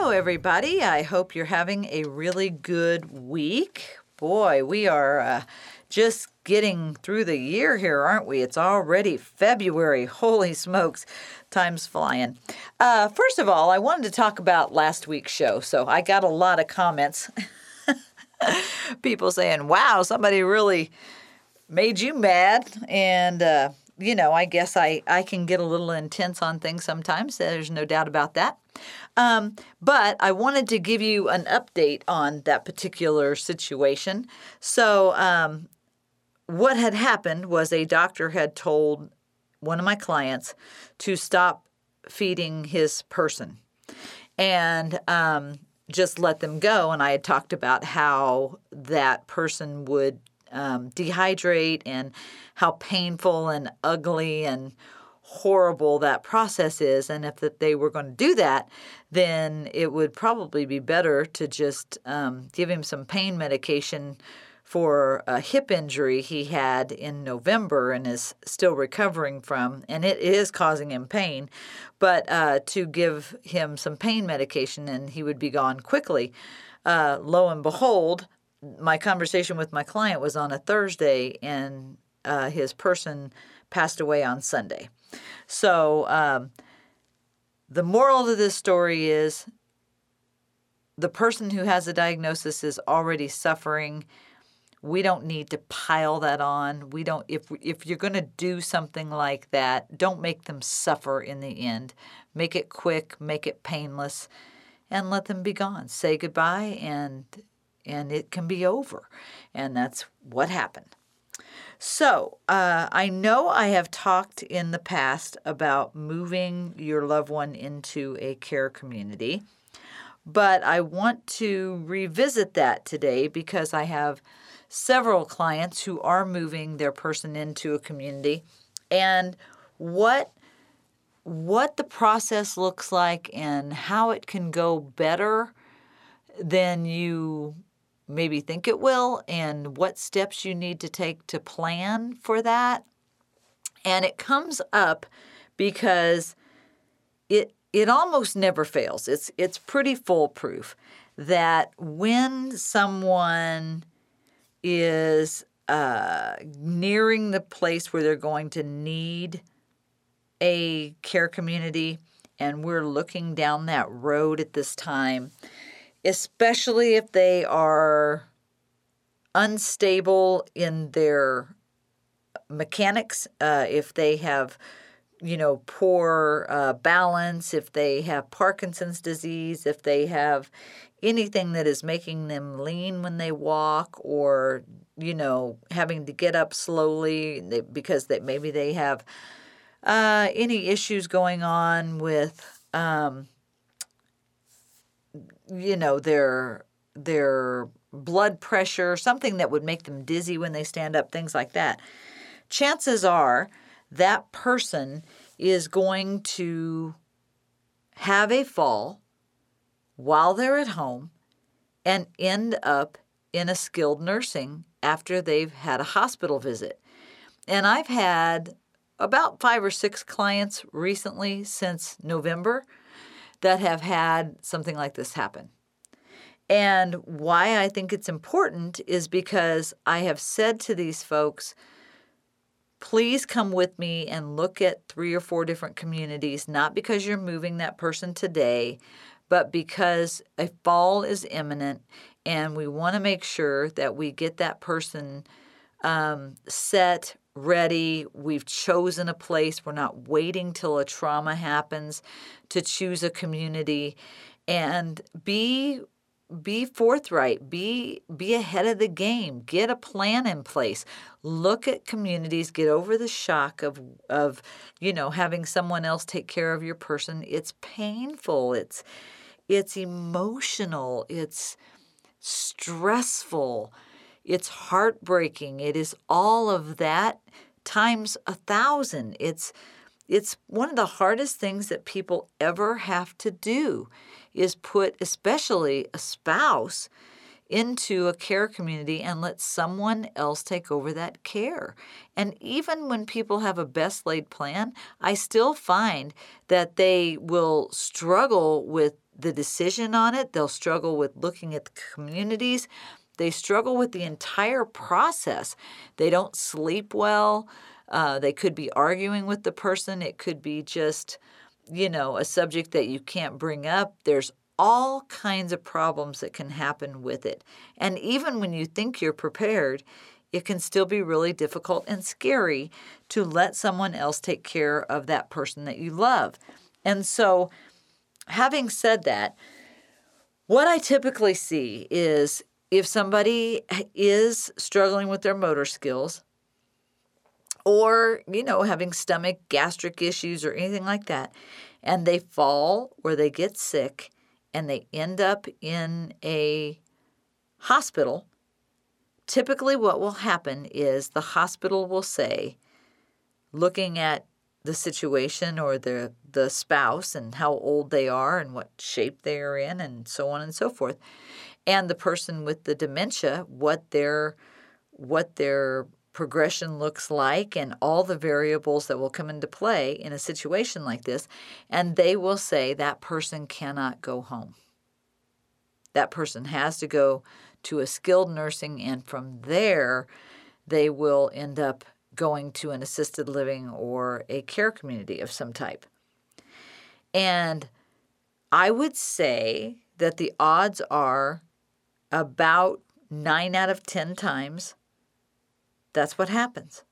Hello, everybody. I hope you're having a really good week. Boy, we are uh, just getting through the year here, aren't we? It's already February. Holy smokes, time's flying. Uh, first of all, I wanted to talk about last week's show. So I got a lot of comments. People saying, wow, somebody really made you mad. And, uh, you know, I guess I, I can get a little intense on things sometimes. There's no doubt about that. Um, but I wanted to give you an update on that particular situation. So, um, what had happened was a doctor had told one of my clients to stop feeding his person and um, just let them go. And I had talked about how that person would um, dehydrate and how painful and ugly and horrible that process is and if that they were going to do that then it would probably be better to just um, give him some pain medication for a hip injury he had in November and is still recovering from, and it is causing him pain, but uh, to give him some pain medication and he would be gone quickly. Uh, lo and behold, my conversation with my client was on a Thursday, and uh, his person passed away on Sunday. So, um, the moral of this story is the person who has a diagnosis is already suffering. We don't need to pile that on. We don't if if you're going to do something like that, don't make them suffer in the end. Make it quick, make it painless and let them be gone. Say goodbye and and it can be over. And that's what happened. So, uh, I know I have talked in the past about moving your loved one into a care community, but I want to revisit that today because I have several clients who are moving their person into a community. And what what the process looks like and how it can go better than you maybe think it will and what steps you need to take to plan for that. And it comes up because it it almost never fails. It's it's pretty foolproof that when someone is uh, nearing the place where they're going to need a care community, and we're looking down that road at this time, especially if they are unstable in their mechanics, uh, if they have, you know, poor uh, balance, if they have Parkinson's disease, if they have anything that is making them lean when they walk or, you know, having to get up slowly because they, maybe they have uh, any issues going on with. Um, you know their their blood pressure, something that would make them dizzy when they stand up, things like that. Chances are that person is going to have a fall while they're at home and end up in a skilled nursing after they've had a hospital visit. And I've had about five or six clients recently since November that have had something like this happen. And why I think it's important is because I have said to these folks, please come with me and look at three or four different communities, not because you're moving that person today, but because a fall is imminent and we want to make sure that we get that person um, set, ready. We've chosen a place. We're not waiting till a trauma happens to choose a community and be be forthright be be ahead of the game get a plan in place. Look at communities get over the shock of of you know having someone else take care of your person. It's painful. It's it's emotional. It's stressful, it's heartbreaking. It is all of that times a thousand. It's it's one of the hardest things that people ever have to do is put especially a spouse into a care community and let someone else take over that care. And even when people have a best laid plan, I still find that they will struggle with the decision on it, they'll struggle with looking at the communities. They struggle with the entire process. They don't sleep well. Uh, they could be arguing with the person. It could be just, you know, a subject that you can't bring up. There's all kinds of problems that can happen with it. And even when you think you're prepared, it can still be really difficult and scary to let someone else take care of that person that you love. And so, having said that, what I typically see is if somebody is struggling with their motor skills or, you know, having stomach, gastric issues or anything like that, and they fall or they get sick, and they end up in a hospital, typically what will happen is the hospital will say, looking at the situation or the the spouse and how old they are and what shape they are in and so on and so forth and the person with the dementia what their what their progression looks like and all the variables that will come into play in a situation like this. And they will say that person cannot go home. That person has to go to a skilled nursing, and from there, they will end up going to an assisted living or a care community of some type. And I would say that the odds are about nine out of 10 times that's what happens.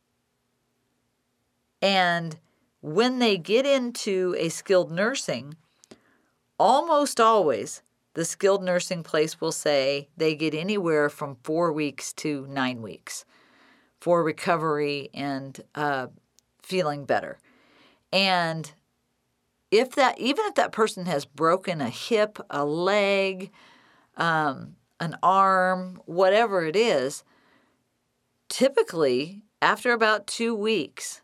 And when they get into a skilled nursing, almost always the skilled nursing place will say they get anywhere from four weeks to nine weeks for recovery and uh, feeling better. And if that, even if that person has broken a hip, a leg, um, an arm, whatever it is, typically, after about two weeks,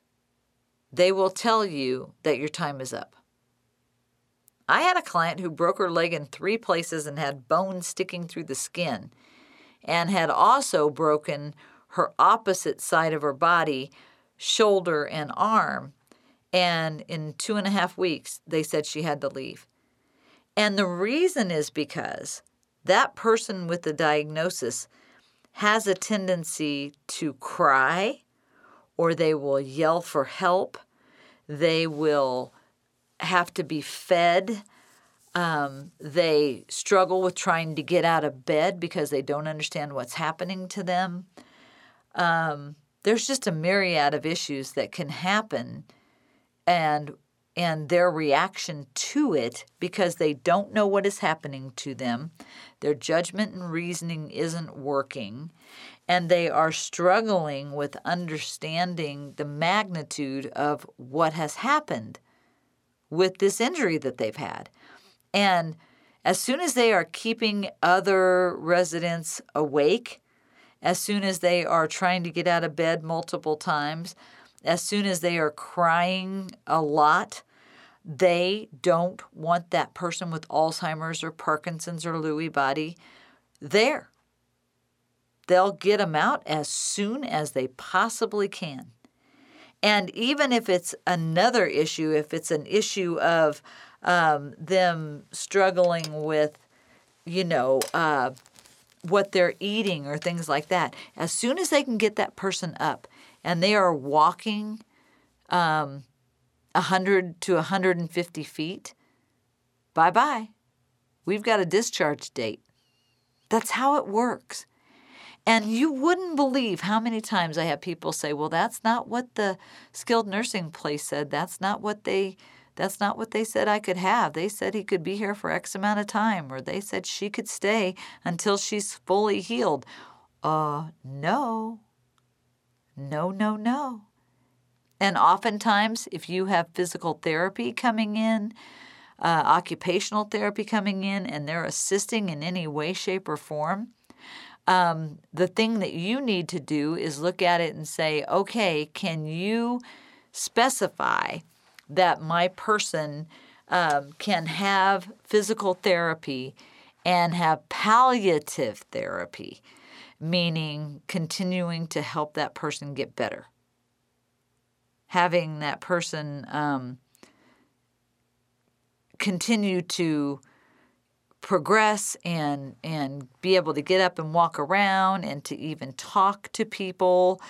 they will tell you that your time is up. I had a client who broke her leg in three places and had bones sticking through the skin, and had also broken her opposite side of her body, shoulder and arm. And in two and a half weeks, they said she had to leave. And the reason is because that person with the diagnosis has a tendency to cry or they will yell for help. They will have to be fed. Um, they struggle with trying to get out of bed because they don't understand what's happening to them. Um, there's just a myriad of issues that can happen, and and their reaction to it because they don't know what is happening to them. Their judgment and reasoning isn't working, and they are struggling with understanding the magnitude of what has happened with this injury that they've had. And as soon as they are keeping other residents awake, as soon as they are trying to get out of bed multiple times, as soon as they are crying a lot, they don't want that person with Alzheimer's or Parkinson's or Lewy body there. They'll get them out as soon as they possibly can. And even if it's another issue, if it's an issue of um, them struggling with, you know, uh, what they're eating or things like that, as soon as they can get that person up and they are walking um, 100 to 150 feet, bye bye. We've got a discharge date. That's how it works. And you wouldn't believe how many times I have people say, "Well, that's not what the skilled nursing place said. That's not what they that's not what they said I could have. They said he could be here for X amount of time or they said she could stay until she's fully healed." Uh, no. No, no, no. And oftentimes, if you have physical therapy coming in, uh, occupational therapy coming in and they're assisting in any way, shape, or form, um, the thing that you need to do is look at it and say, okay, can you specify that my person um, can have physical therapy and have palliative therapy, meaning continuing to help that person get better? Having that person um, continue to progress and and be able to get up and walk around and to even talk to people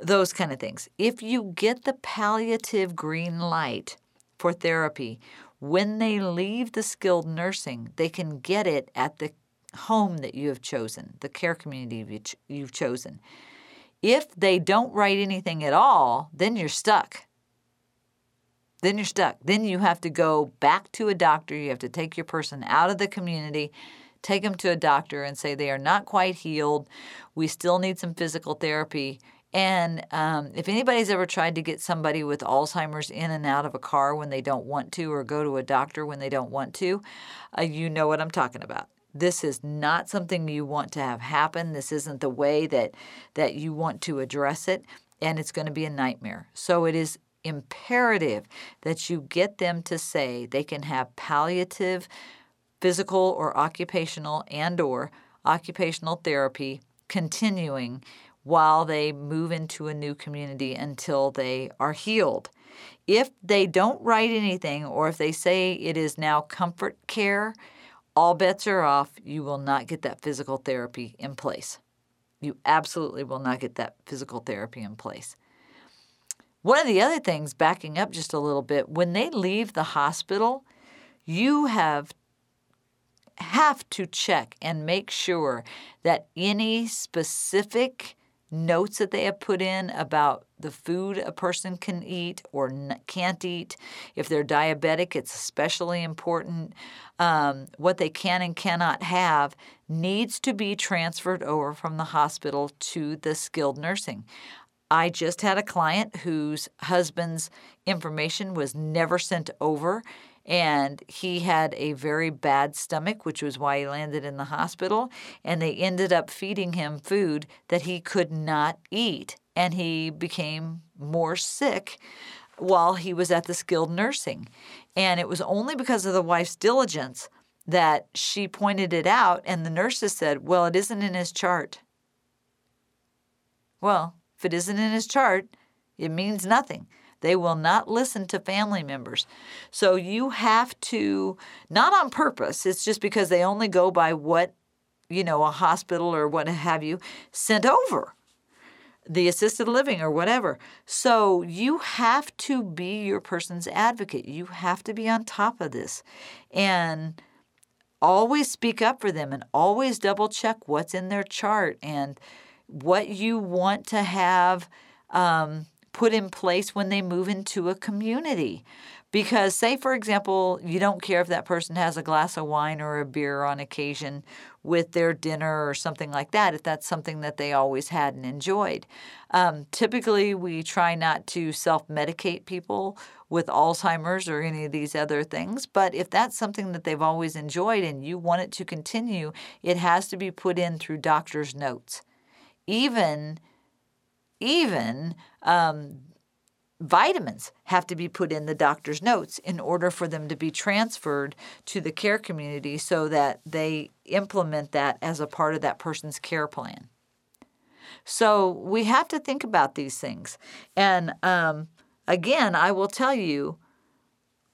those kind of things if you get the palliative green light for therapy when they leave the skilled nursing they can get it at the home that you have chosen the care community you've chosen if they don't write anything at all then you're stuck then you're stuck. Then you have to go back to a doctor. You have to take your person out of the community, take them to a doctor, and say they are not quite healed. We still need some physical therapy. And um, if anybody's ever tried to get somebody with Alzheimer's in and out of a car when they don't want to, or go to a doctor when they don't want to, uh, you know what I'm talking about. This is not something you want to have happen. This isn't the way that that you want to address it, and it's going to be a nightmare. So it is imperative that you get them to say they can have palliative physical or occupational and or occupational therapy continuing while they move into a new community until they are healed. If they don't write anything or if they say it is now comfort care, all bets are off. You will not get that physical therapy in place. You absolutely will not get that physical therapy in place. One of the other things, backing up just a little bit, when they leave the hospital, you have have to check and make sure that any specific notes that they have put in about the food a person can eat or can't eat. If they're diabetic, it's especially important. Um, what they can and cannot have needs to be transferred over from the hospital to the skilled nursing. I just had a client whose husband's information was never sent over, and he had a very bad stomach, which was why he landed in the hospital. And they ended up feeding him food that he could not eat, and he became more sick while he was at the skilled nursing. And it was only because of the wife's diligence that she pointed it out, and the nurses said, Well, it isn't in his chart. Well, if it isn't in his chart, it means nothing. They will not listen to family members. So you have to, not on purpose, it's just because they only go by what, you know, a hospital or what have you sent over, the assisted living or whatever. So you have to be your person's advocate. You have to be on top of this. And always speak up for them and always double check what's in their chart and what you want to have um, put in place when they move into a community. Because, say, for example, you don't care if that person has a glass of wine or a beer on occasion with their dinner or something like that, if that's something that they always had and enjoyed. Um, typically, we try not to self medicate people with Alzheimer's or any of these other things, but if that's something that they've always enjoyed and you want it to continue, it has to be put in through doctor's notes even even um, vitamins have to be put in the doctor's notes in order for them to be transferred to the care community so that they implement that as a part of that person's care plan. So we have to think about these things. And um, again, I will tell you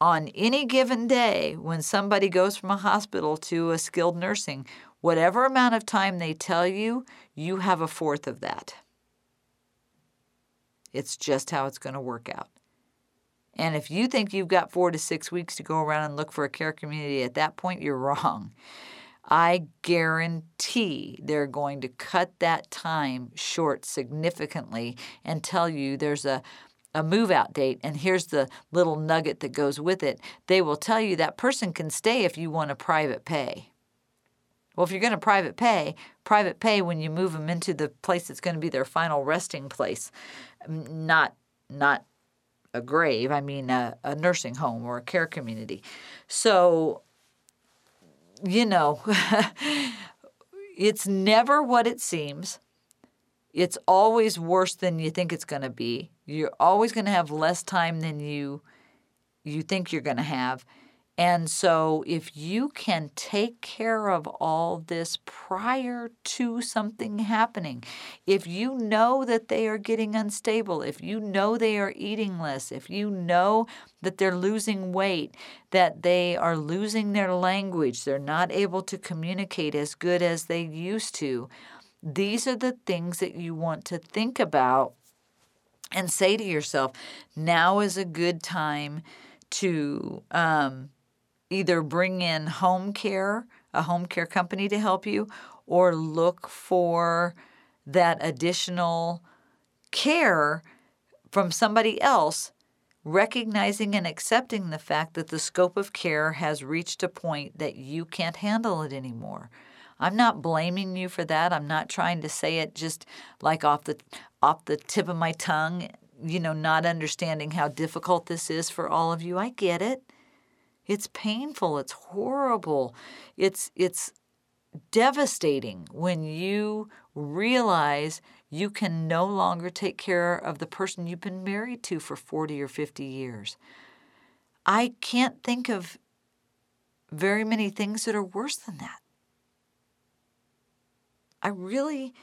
on any given day when somebody goes from a hospital to a skilled nursing, Whatever amount of time they tell you, you have a fourth of that. It's just how it's going to work out. And if you think you've got four to six weeks to go around and look for a care community at that point, you're wrong. I guarantee they're going to cut that time short significantly and tell you there's a, a move out date. And here's the little nugget that goes with it they will tell you that person can stay if you want a private pay. Well, if you're going to private pay, private pay when you move them into the place that's going to be their final resting place, not not a grave, I mean a, a nursing home or a care community. So, you know, it's never what it seems. It's always worse than you think it's going to be. You're always going to have less time than you you think you're going to have. And so, if you can take care of all this prior to something happening, if you know that they are getting unstable, if you know they are eating less, if you know that they're losing weight, that they are losing their language, they're not able to communicate as good as they used to, these are the things that you want to think about and say to yourself, now is a good time to. Um, either bring in home care, a home care company to help you, or look for that additional care from somebody else, recognizing and accepting the fact that the scope of care has reached a point that you can't handle it anymore. I'm not blaming you for that. I'm not trying to say it just like off the off the tip of my tongue, you know, not understanding how difficult this is for all of you. I get it. It's painful, it's horrible. It's it's devastating when you realize you can no longer take care of the person you've been married to for 40 or 50 years. I can't think of very many things that are worse than that. I really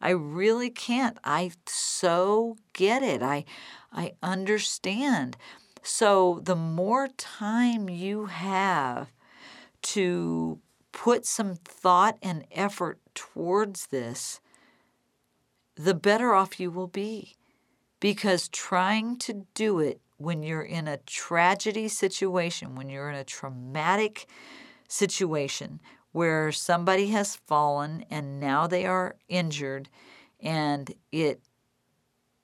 I really can't. I so get it. I I understand. So the more time you have to put some thought and effort towards this, the better off you will be. Because trying to do it when you're in a tragedy situation, when you're in a traumatic situation where somebody has fallen and now they are injured and it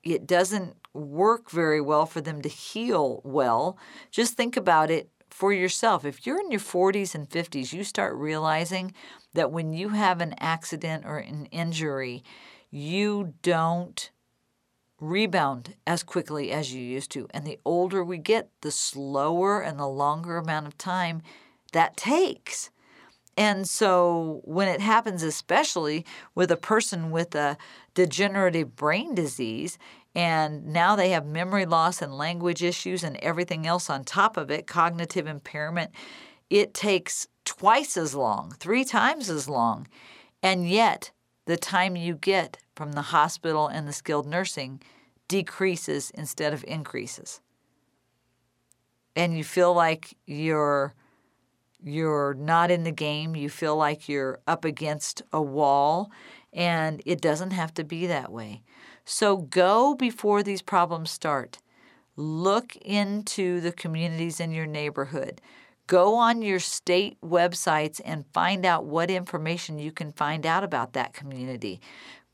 it doesn't work very well for them to heal well. Just think about it for yourself. If you're in your 40s and 50s, you start realizing that when you have an accident or an injury, you don't rebound as quickly as you used to. And the older we get, the slower and the longer amount of time that takes. And so when it happens, especially with a person with a degenerative brain disease, and now they have memory loss and language issues and everything else on top of it, cognitive impairment. It takes twice as long, three times as long. And yet, the time you get from the hospital and the skilled nursing decreases instead of increases. And you feel like you're you're not in the game, you feel like you're up against a wall, and it doesn't have to be that way. So go before these problems start. Look into the communities in your neighborhood. Go on your state websites and find out what information you can find out about that community.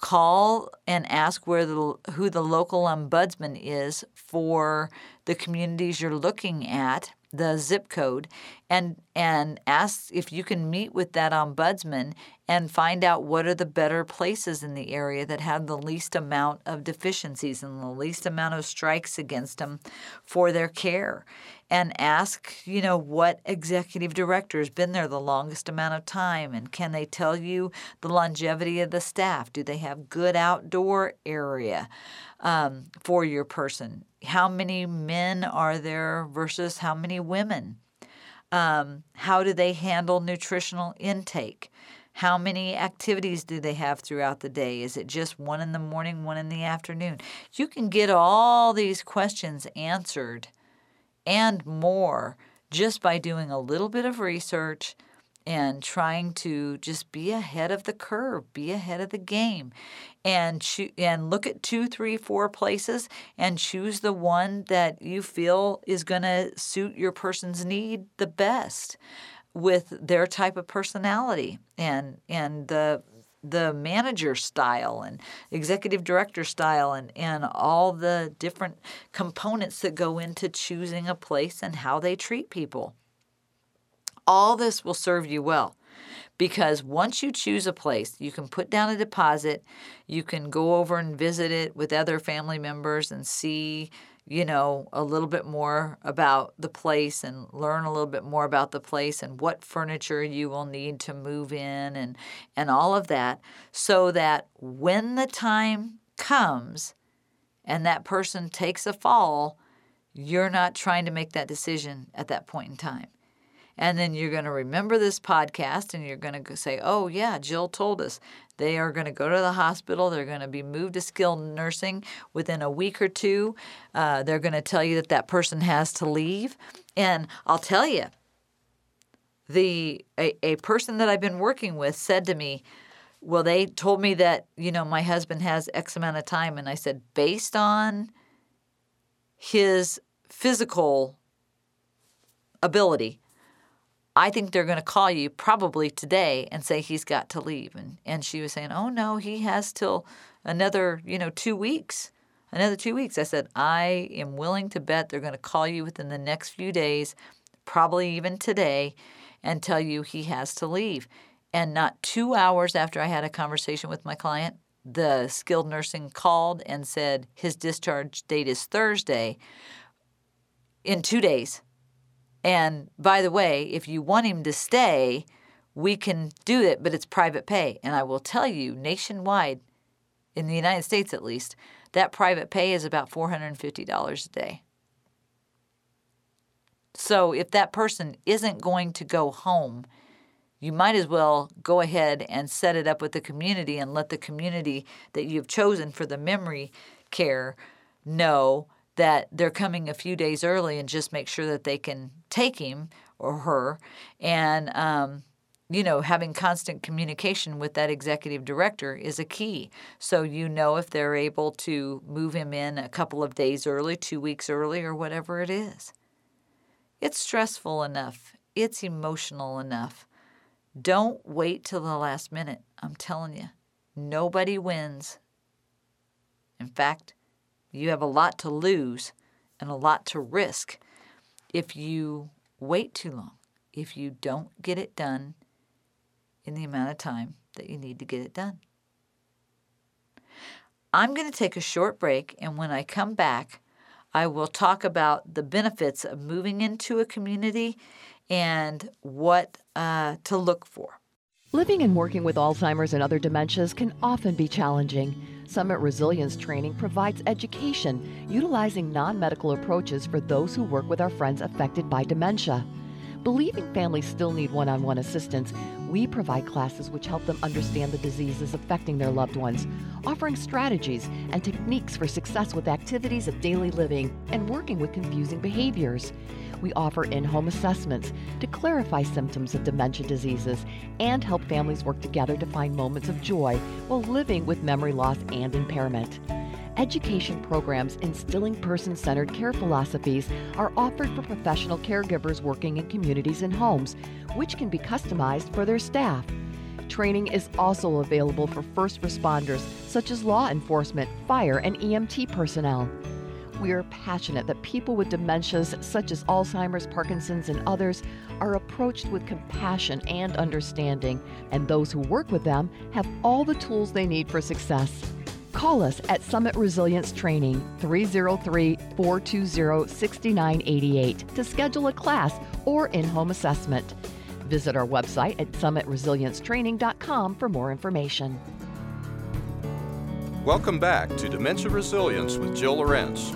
Call and ask where the, who the local ombudsman is for the communities you're looking at the zip code and and ask if you can meet with that ombudsman and find out what are the better places in the area that have the least amount of deficiencies and the least amount of strikes against them for their care. And ask you know what executive director has been there the longest amount of time and can they tell you the longevity of the staff? Do they have good outdoor area um, for your person how many men are there versus how many women? Um, how do they handle nutritional intake? How many activities do they have throughout the day? Is it just one in the morning, one in the afternoon? You can get all these questions answered and more just by doing a little bit of research and trying to just be ahead of the curve, be ahead of the game, and cho- and look at two, three, four places and choose the one that you feel is going to suit your person's need the best with their type of personality and and the the manager style and executive director style and, and all the different components that go into choosing a place and how they treat people all this will serve you well because once you choose a place, you can put down a deposit, you can go over and visit it with other family members and see you know, a little bit more about the place and learn a little bit more about the place and what furniture you will need to move in and and all of that so that when the time comes and that person takes a fall, you're not trying to make that decision at that point in time. And then you're going to remember this podcast and you're going to say, oh, yeah, Jill told us they are going to go to the hospital. They're going to be moved to skilled nursing within a week or two. Uh, they're going to tell you that that person has to leave. And I'll tell you, the a, a person that I've been working with said to me, well, they told me that, you know, my husband has X amount of time. And I said, based on his physical ability, I think they're going to call you probably today and say he's got to leave. And, and she was saying, oh, no, he has till another, you know, two weeks. Another two weeks. I said, I am willing to bet they're going to call you within the next few days, probably even today, and tell you he has to leave. And not two hours after I had a conversation with my client, the skilled nursing called and said his discharge date is Thursday. In two days, and by the way, if you want him to stay, we can do it, but it's private pay. And I will tell you, nationwide, in the United States at least, that private pay is about $450 a day. So if that person isn't going to go home, you might as well go ahead and set it up with the community and let the community that you've chosen for the memory care know that they're coming a few days early and just make sure that they can take him or her. And um, you know having constant communication with that executive director is a key. So you know if they're able to move him in a couple of days early two weeks early or whatever it is. It's stressful enough. It's emotional enough. Don't wait till the last minute. I'm telling you nobody wins. In fact you have a lot to lose and a lot to risk if you wait too long, if you don't get it done in the amount of time that you need to get it done. I'm going to take a short break, and when I come back, I will talk about the benefits of moving into a community and what uh, to look for. Living and working with Alzheimer's and other dementias can often be challenging. Summit Resilience Training provides education utilizing non medical approaches for those who work with our friends affected by dementia. Believing families still need one on one assistance, we provide classes which help them understand the diseases affecting their loved ones, offering strategies and techniques for success with activities of daily living and working with confusing behaviors. We offer in home assessments to clarify symptoms of dementia diseases and help families work together to find moments of joy while living with memory loss and impairment. Education programs instilling person centered care philosophies are offered for professional caregivers working in communities and homes, which can be customized for their staff. Training is also available for first responders, such as law enforcement, fire, and EMT personnel. We are passionate that people with dementias such as Alzheimer's, Parkinson's, and others are approached with compassion and understanding, and those who work with them have all the tools they need for success. Call us at Summit Resilience Training 303 420 6988 to schedule a class or in home assessment. Visit our website at summitresiliencetraining.com for more information. Welcome back to Dementia Resilience with Jill Lorenz.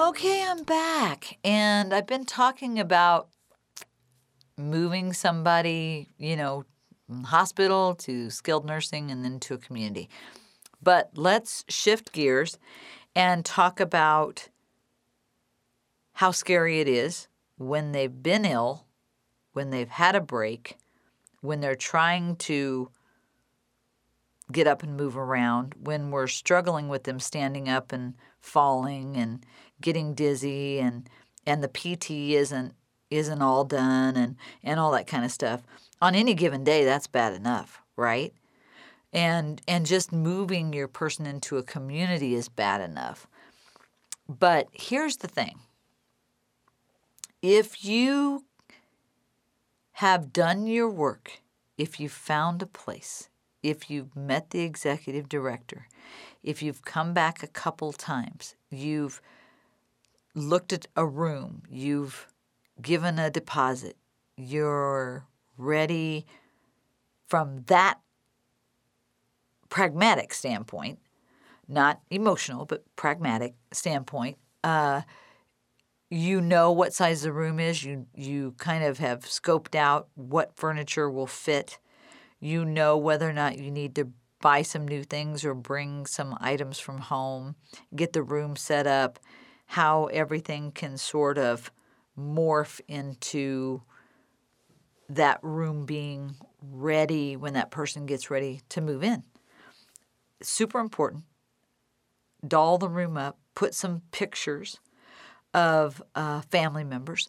Okay, I'm back. And I've been talking about moving somebody, you know, hospital to skilled nursing and then to a community. But let's shift gears and talk about how scary it is when they've been ill, when they've had a break, when they're trying to get up and move around, when we're struggling with them standing up and falling and getting dizzy and and the PT isn't isn't all done and and all that kind of stuff. On any given day that's bad enough, right? And and just moving your person into a community is bad enough. But here's the thing. If you have done your work, if you've found a place, if you've met the executive director, if you've come back a couple times, you've looked at a room, you've given a deposit, you're ready from that pragmatic standpoint, not emotional, but pragmatic standpoint. Uh, you know what size the room is. You you kind of have scoped out what furniture will fit. You know whether or not you need to buy some new things or bring some items from home, get the room set up, how everything can sort of morph into that room being ready when that person gets ready to move in. Super important. Doll the room up, put some pictures of uh, family members,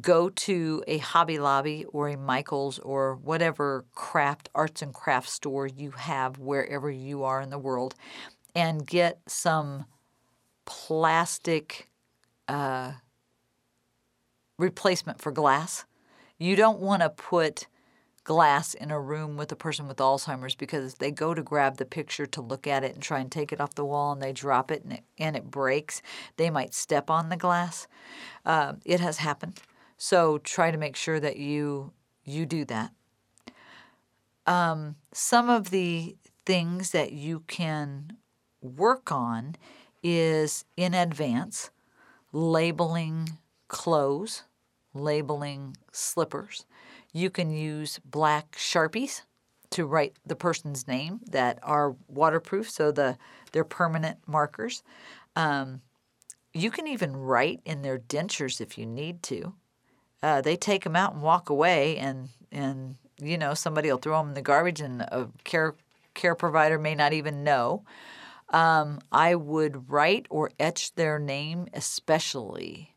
go to a Hobby Lobby or a Michaels or whatever craft, arts and craft store you have wherever you are in the world, and get some plastic uh, replacement for glass. You don't want to put glass in a room with a person with Alzheimer's because they go to grab the picture to look at it and try and take it off the wall and they drop it and it, and it breaks. They might step on the glass. Uh, it has happened. So try to make sure that you you do that. Um, some of the things that you can work on is in advance labeling clothes, labeling slippers. You can use black sharpies to write the person's name that are waterproof, so the they're permanent markers. Um, you can even write in their dentures if you need to. Uh, they take them out and walk away, and and you know somebody will throw them in the garbage, and a care care provider may not even know. Um, I would write or etch their name, especially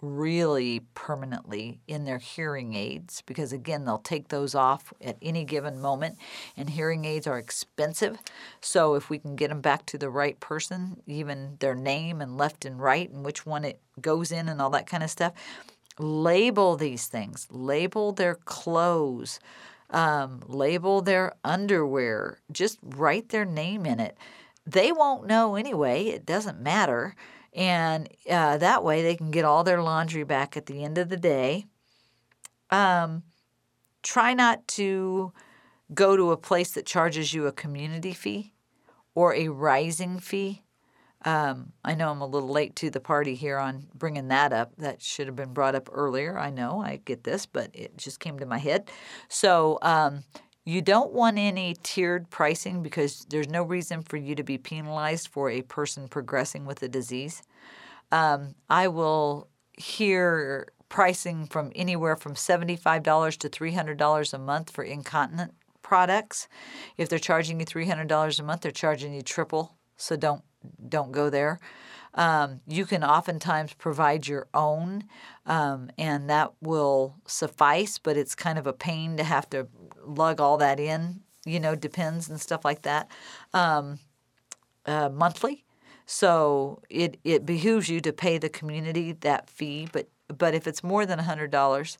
really permanently in their hearing aids because again they'll take those off at any given moment and hearing aids are expensive. So if we can get them back to the right person even their name and left and right and which one it goes in and all that kind of stuff label these things. Label their clothes. Um, label their underwear. Just write their name in it. They won't know anyway. It doesn't matter and uh, that way they can get all their laundry back at the end of the day. Um, try not to go to a place that charges you a community fee or a rising fee. Um, I know I'm a little late to the party here on bringing that up. That should have been brought up earlier. I know I get this, but it just came to my head. So um, you don't want any tiered pricing because there's no reason for you to be penalized for a person progressing with a disease. Um, I will hear pricing from anywhere from $75 to $300 a month for incontinent products. If they're charging you $300 a month, they're charging you triple. So don't don't go there. Um, you can oftentimes provide your own, um, and that will suffice, but it's kind of a pain to have to lug all that in, you know, depends and stuff like that, um, uh, monthly. So it, it behooves you to pay the community that fee, but but if it's more than $100,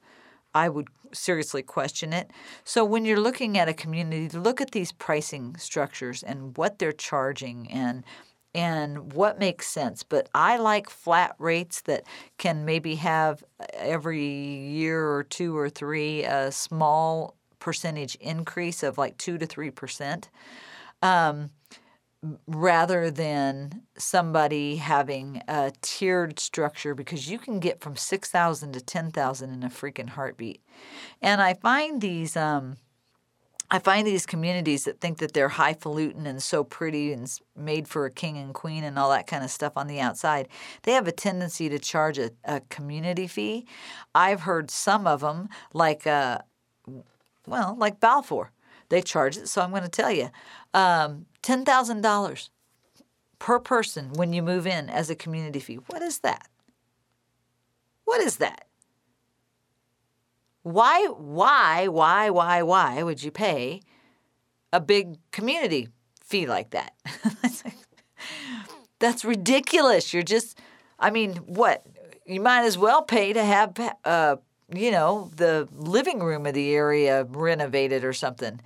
I would seriously question it. So when you're looking at a community, look at these pricing structures and what they're charging and and what makes sense. But I like flat rates that can maybe have every year or two or three a small percentage increase of like two to three percent. Um, rather than somebody having a tiered structure because you can get from 6,000 to 10,000 in a freaking heartbeat. And I find these um, I find these communities that think that they're highfalutin and so pretty and made for a king and queen and all that kind of stuff on the outside, they have a tendency to charge a, a community fee. I've heard some of them, like, uh, well, like Balfour, they charge it. So I'm going to tell you um, $10,000 per person when you move in as a community fee. What is that? What is that? Why, why, why, why, why would you pay a big community fee like that? That's ridiculous. You're just, I mean, what? You might as well pay to have, uh, you know, the living room of the area renovated or something.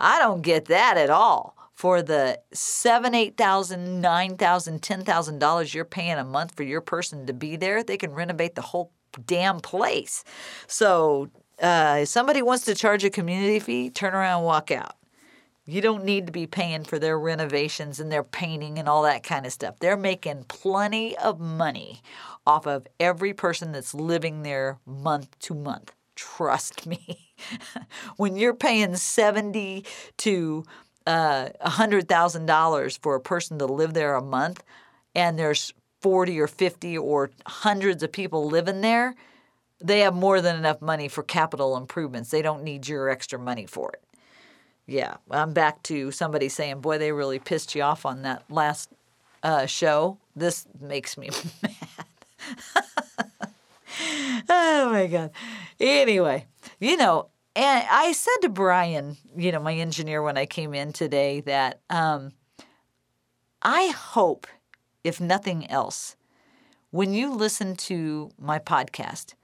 I don't get that at all for the seven, eight thousand, nine thousand, ten thousand dollars you're paying a month for your person to be there, they can renovate the whole damn place. So uh, if somebody wants to charge a community fee, turn around and walk out. You don't need to be paying for their renovations and their painting and all that kind of stuff. They're making plenty of money off of every person that's living there month to month. Trust me. when you're paying 70 to uh, $100,000 for a person to live there a month and there's 40 or 50 or hundreds of people living there, they have more than enough money for capital improvements. They don't need your extra money for it. Yeah, I'm back to somebody saying, "Boy, they really pissed you off on that last uh, show." This makes me mad. oh my god. Anyway, you know, and I said to Brian, you know, my engineer, when I came in today, that um, I hope, if nothing else, when you listen to my podcast,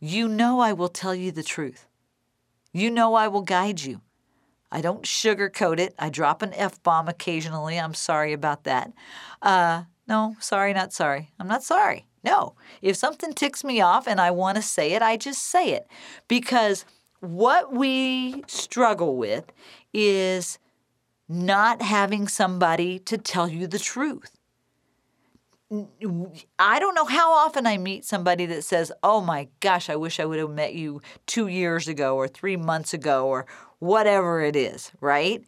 you know I will tell you the truth. You know I will guide you. I don't sugarcoat it. I drop an F bomb occasionally. I'm sorry about that. Uh, no, sorry, not sorry. I'm not sorry. No. If something ticks me off and I want to say it, I just say it. Because what we struggle with is not having somebody to tell you the truth. I don't know how often I meet somebody that says, Oh my gosh, I wish I would have met you two years ago or three months ago or whatever it is, right?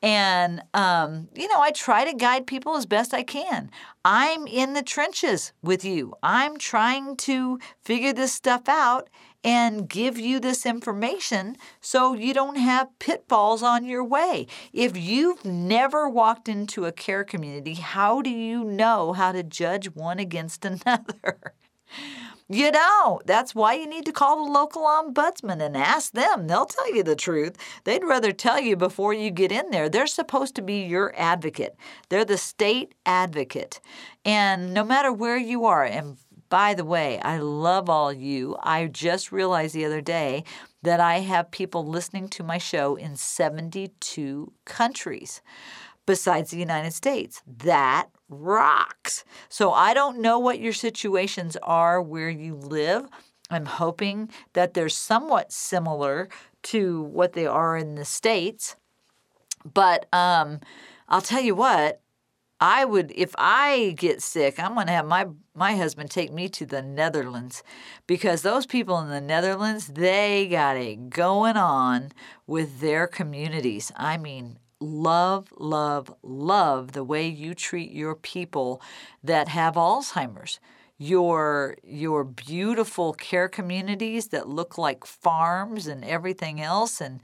And, um, you know, I try to guide people as best I can. I'm in the trenches with you. I'm trying to figure this stuff out and give you this information so you don't have pitfalls on your way. If you've never walked into a care community, how do you know how to judge one against another? You know, that's why you need to call the local ombudsman and ask them. They'll tell you the truth. They'd rather tell you before you get in there. They're supposed to be your advocate, they're the state advocate. And no matter where you are, and by the way, I love all you. I just realized the other day that I have people listening to my show in 72 countries besides the United States. That rocks. So I don't know what your situations are where you live. I'm hoping that they're somewhat similar to what they are in the States. But um, I'll tell you what, I would if I get sick, I'm going to have my my husband take me to the Netherlands because those people in the Netherlands, they got it going on with their communities. I mean, love, love, love the way you treat your people that have Alzheimer's. Your your beautiful care communities that look like farms and everything else and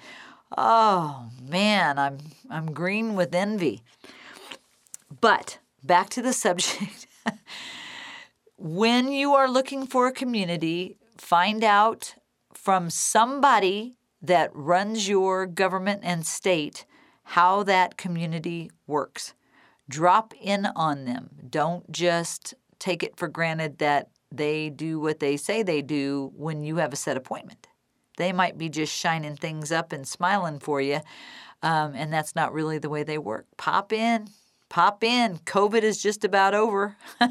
oh man, I'm I'm green with envy. But back to the subject. when you are looking for a community, find out from somebody that runs your government and state how that community works. Drop in on them. Don't just take it for granted that they do what they say they do when you have a set appointment. They might be just shining things up and smiling for you, um, and that's not really the way they work. Pop in, pop in. COVID is just about over.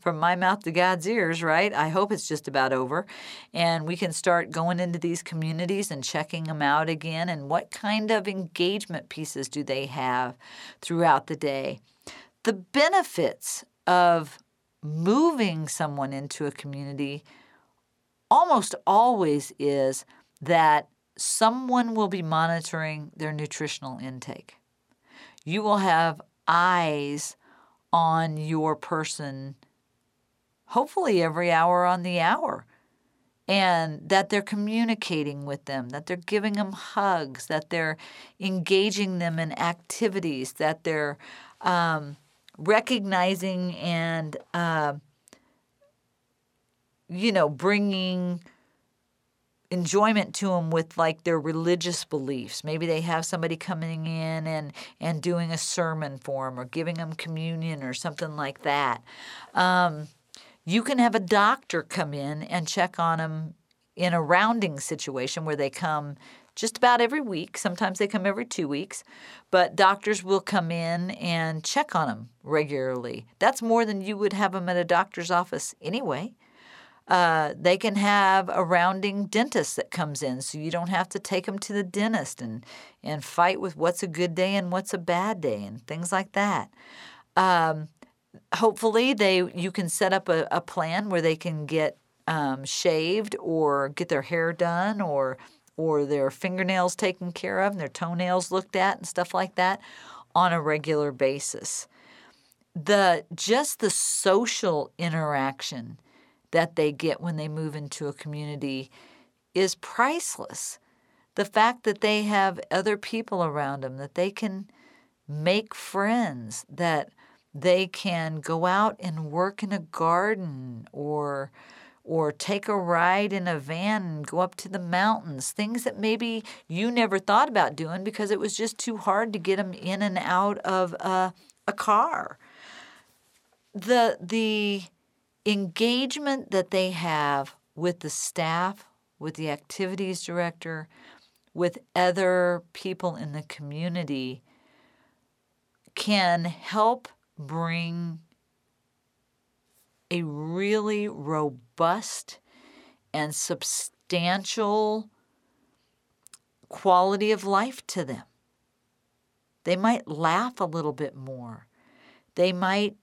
From my mouth to God's ears, right? I hope it's just about over. And we can start going into these communities and checking them out again. And what kind of engagement pieces do they have throughout the day? The benefits of moving someone into a community almost always is that someone will be monitoring their nutritional intake. You will have eyes on your person, hopefully every hour on the hour. And that they're communicating with them, that they're giving them hugs, that they're engaging them in activities, that they're um, recognizing and, uh, you know, bringing enjoyment to them with like their religious beliefs. Maybe they have somebody coming in and and doing a sermon for them or giving them communion or something like that. Um, you can have a doctor come in and check on them in a rounding situation where they come just about every week. Sometimes they come every two weeks, but doctors will come in and check on them regularly. That's more than you would have them at a doctor's office anyway. Uh, they can have a rounding dentist that comes in, so you don't have to take them to the dentist and, and fight with what's a good day and what's a bad day and things like that. Um, hopefully, they you can set up a, a plan where they can get um, shaved or get their hair done or or their fingernails taken care of and their toenails looked at and stuff like that on a regular basis. The just the social interaction that they get when they move into a community is priceless. The fact that they have other people around them, that they can make friends, that they can go out and work in a garden or or take a ride in a van and go up to the mountains, things that maybe you never thought about doing because it was just too hard to get them in and out of a, a car. The the engagement that they have with the staff, with the activities director, with other people in the community can help bring a really robust and substantial quality of life to them. They might laugh a little bit more. They might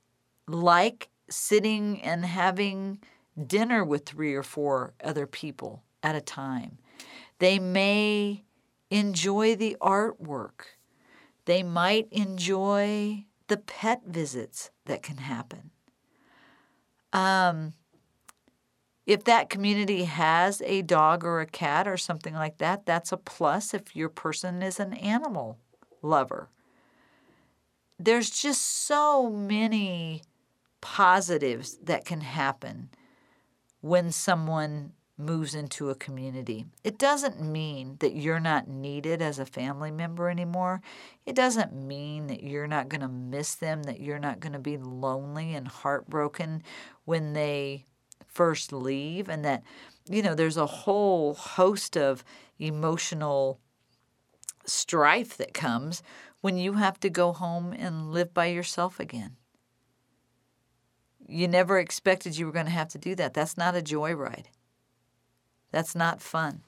like sitting and having dinner with three or four other people at a time. They may enjoy the artwork. They might enjoy the pet visits that can happen. Um, if that community has a dog or a cat or something like that, that's a plus if your person is an animal lover. There's just so many positives that can happen when someone moves into a community. It doesn't mean that you're not needed as a family member anymore. It doesn't mean that you're not going to miss them, that you're not going to be lonely and heartbroken when they first leave, and that, you know, there's a whole host of emotional strife that comes when you have to go home and live by yourself again you never expected you were going to have to do that. That's not a joyride. That's not fun.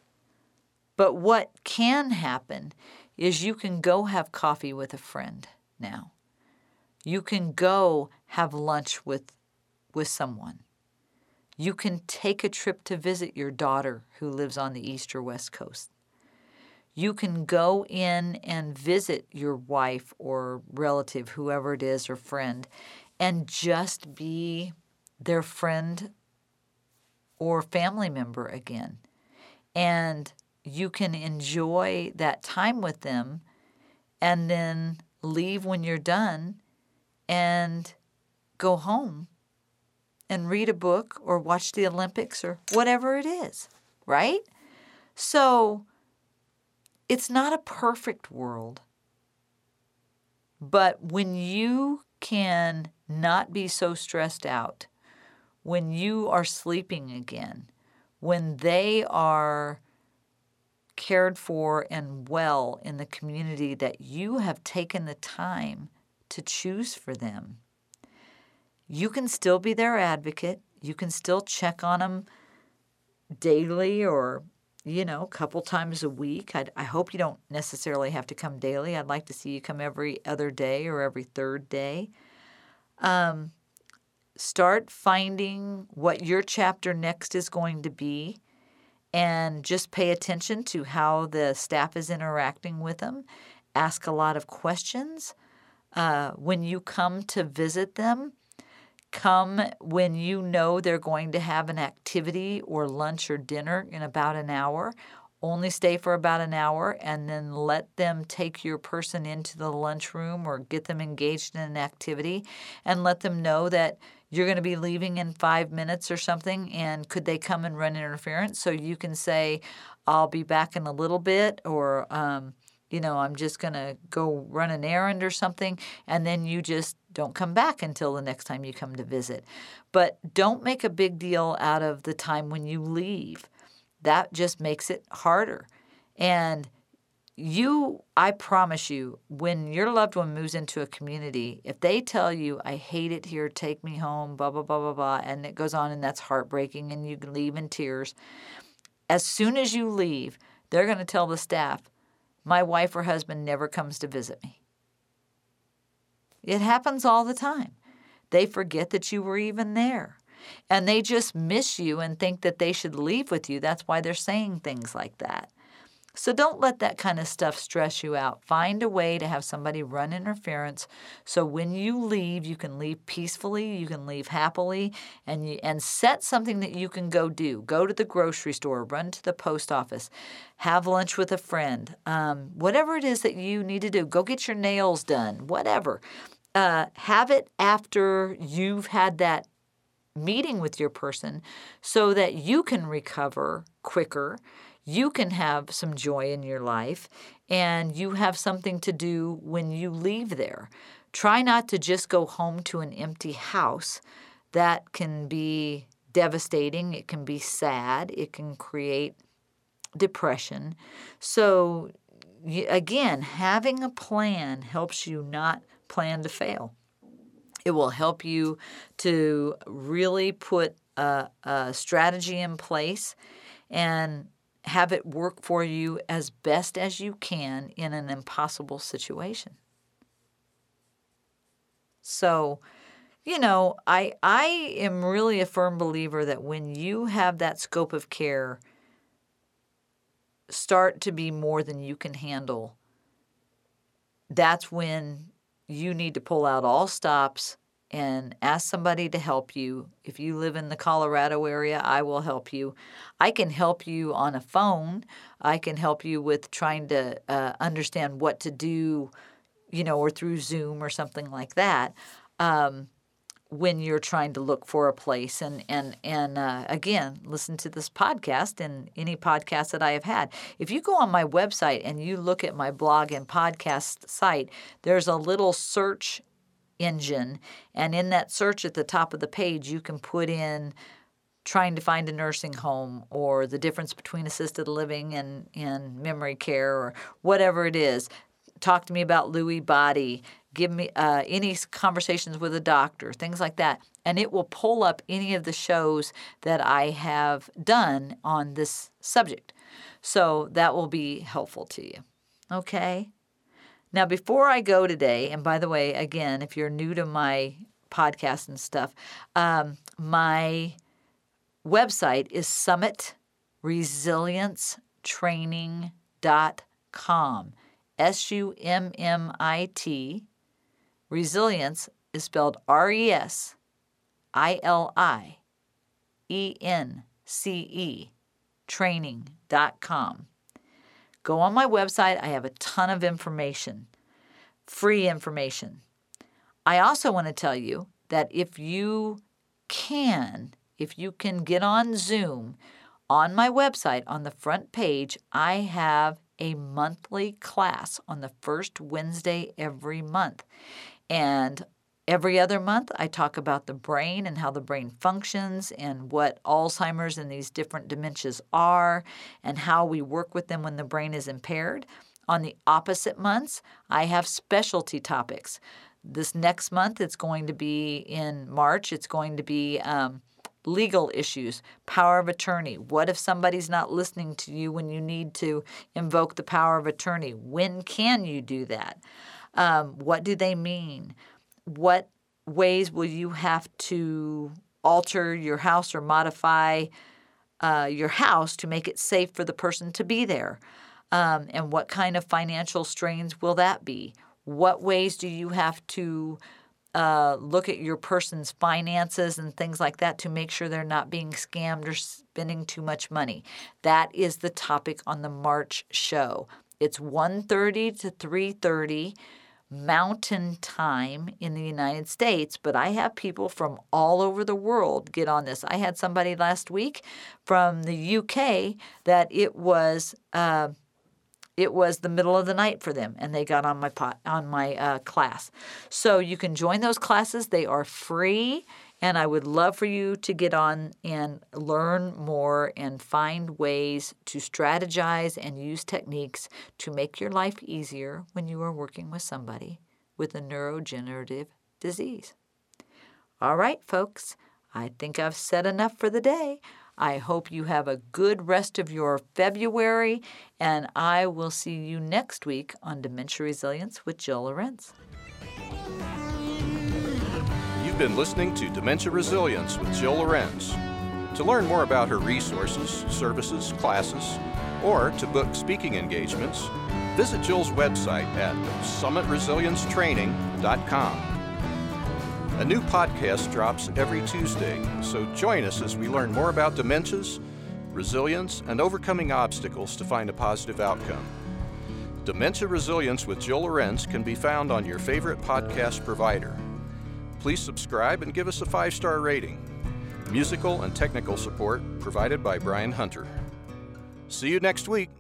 But what can happen is you can go have coffee with a friend now. You can go have lunch with with someone. You can take a trip to visit your daughter who lives on the east or west coast. You can go in and visit your wife or relative, whoever it is, or friend, and just be their friend or family member again. And you can enjoy that time with them and then leave when you're done and go home and read a book or watch the Olympics or whatever it is, right? So it's not a perfect world. But when you can not be so stressed out when you are sleeping again, when they are cared for and well in the community that you have taken the time to choose for them. You can still be their advocate. You can still check on them daily or, you know, a couple times a week. I'd, I hope you don't necessarily have to come daily. I'd like to see you come every other day or every third day. Um, start finding what your chapter next is going to be and just pay attention to how the staff is interacting with them. Ask a lot of questions. Uh, when you come to visit them, come when you know they're going to have an activity or lunch or dinner in about an hour. Only stay for about an hour and then let them take your person into the lunchroom or get them engaged in an activity and let them know that you're going to be leaving in five minutes or something and could they come and run interference? So you can say i'll be back in a little bit or um, you know i'm just going to go run an errand or something and then you just don't come back until the next time you come to visit but don't make a big deal out of the time when you leave that just makes it harder. And you, I promise you, when your loved one moves into a community, if they tell you, I hate it here, take me home, blah, blah, blah, blah, blah, and it goes on and that's heartbreaking and you can leave in tears, as soon as you leave, they're going to tell the staff, my wife or husband never comes to visit me. It happens all the time. They forget that you were even there. And they just miss you and think that they should leave with you. That's why they're saying things like that. So don't let that kind of stuff stress you out. Find a way to have somebody run interference so when you leave, you can leave peacefully, you can leave happily, and you, and set something that you can go do. Go to the grocery store, run to the post office, have lunch with a friend, um, whatever it is that you need to do. Go get your nails done, whatever. Uh, have it after you've had that meeting with your person so that you can recover quicker you can have some joy in your life and you have something to do when you leave there. Try not to just go home to an empty house. That can be devastating, it can be sad, it can create depression. So, again, having a plan helps you not plan to fail. It will help you to really put a, a strategy in place and have it work for you as best as you can in an impossible situation. So, you know, I I am really a firm believer that when you have that scope of care start to be more than you can handle, that's when you need to pull out all stops and ask somebody to help you. If you live in the Colorado area, I will help you. I can help you on a phone. I can help you with trying to uh, understand what to do, you know, or through Zoom or something like that. Um, when you're trying to look for a place and and and uh, again listen to this podcast and any podcast that i have had if you go on my website and you look at my blog and podcast site there's a little search engine. And in that search at the top of the page, you can put in trying to find a nursing home or the difference between assisted living and, and memory care or whatever it is. Talk to me about Lewy body. Give me uh, any conversations with a doctor, things like that. And it will pull up any of the shows that I have done on this subject. So that will be helpful to you. Okay? Now, before I go today, and by the way, again, if you're new to my podcast and stuff, um, my website is summitresiliencetraining.com. S U M M I T. Resilience is spelled R E S I L I E N C E training.com. Go on my website. I have a ton of information, free information. I also want to tell you that if you can, if you can get on Zoom, on my website, on the front page, I have a monthly class on the first Wednesday every month. And Every other month, I talk about the brain and how the brain functions and what Alzheimer's and these different dementias are and how we work with them when the brain is impaired. On the opposite months, I have specialty topics. This next month, it's going to be in March, it's going to be um, legal issues, power of attorney. What if somebody's not listening to you when you need to invoke the power of attorney? When can you do that? Um, what do they mean? What ways will you have to alter your house or modify uh, your house to make it safe for the person to be there? Um, and what kind of financial strains will that be? What ways do you have to uh, look at your person's finances and things like that to make sure they're not being scammed or spending too much money? That is the topic on the March show. It's 1:30 to 3:30 mountain time in the United States, but I have people from all over the world get on this. I had somebody last week from the UK that it was. Uh, it was the middle of the night for them and they got on my pot, on my uh, class so you can join those classes they are free And I would love for you to get on and learn more and find ways to strategize and use techniques to make your life easier when you are working with somebody with a neurodegenerative disease. All right, folks, I think I've said enough for the day. I hope you have a good rest of your February, and I will see you next week on Dementia Resilience with Jill Lorenz. You've been listening to Dementia Resilience with Jill Lorenz. To learn more about her resources, services, classes, or to book speaking engagements, visit Jill's website at summitresiliencetraining.com. A new podcast drops every Tuesday, so join us as we learn more about dementias, resilience, and overcoming obstacles to find a positive outcome. Dementia Resilience with Jill Lorenz can be found on your favorite podcast provider. Please subscribe and give us a five star rating. Musical and technical support provided by Brian Hunter. See you next week.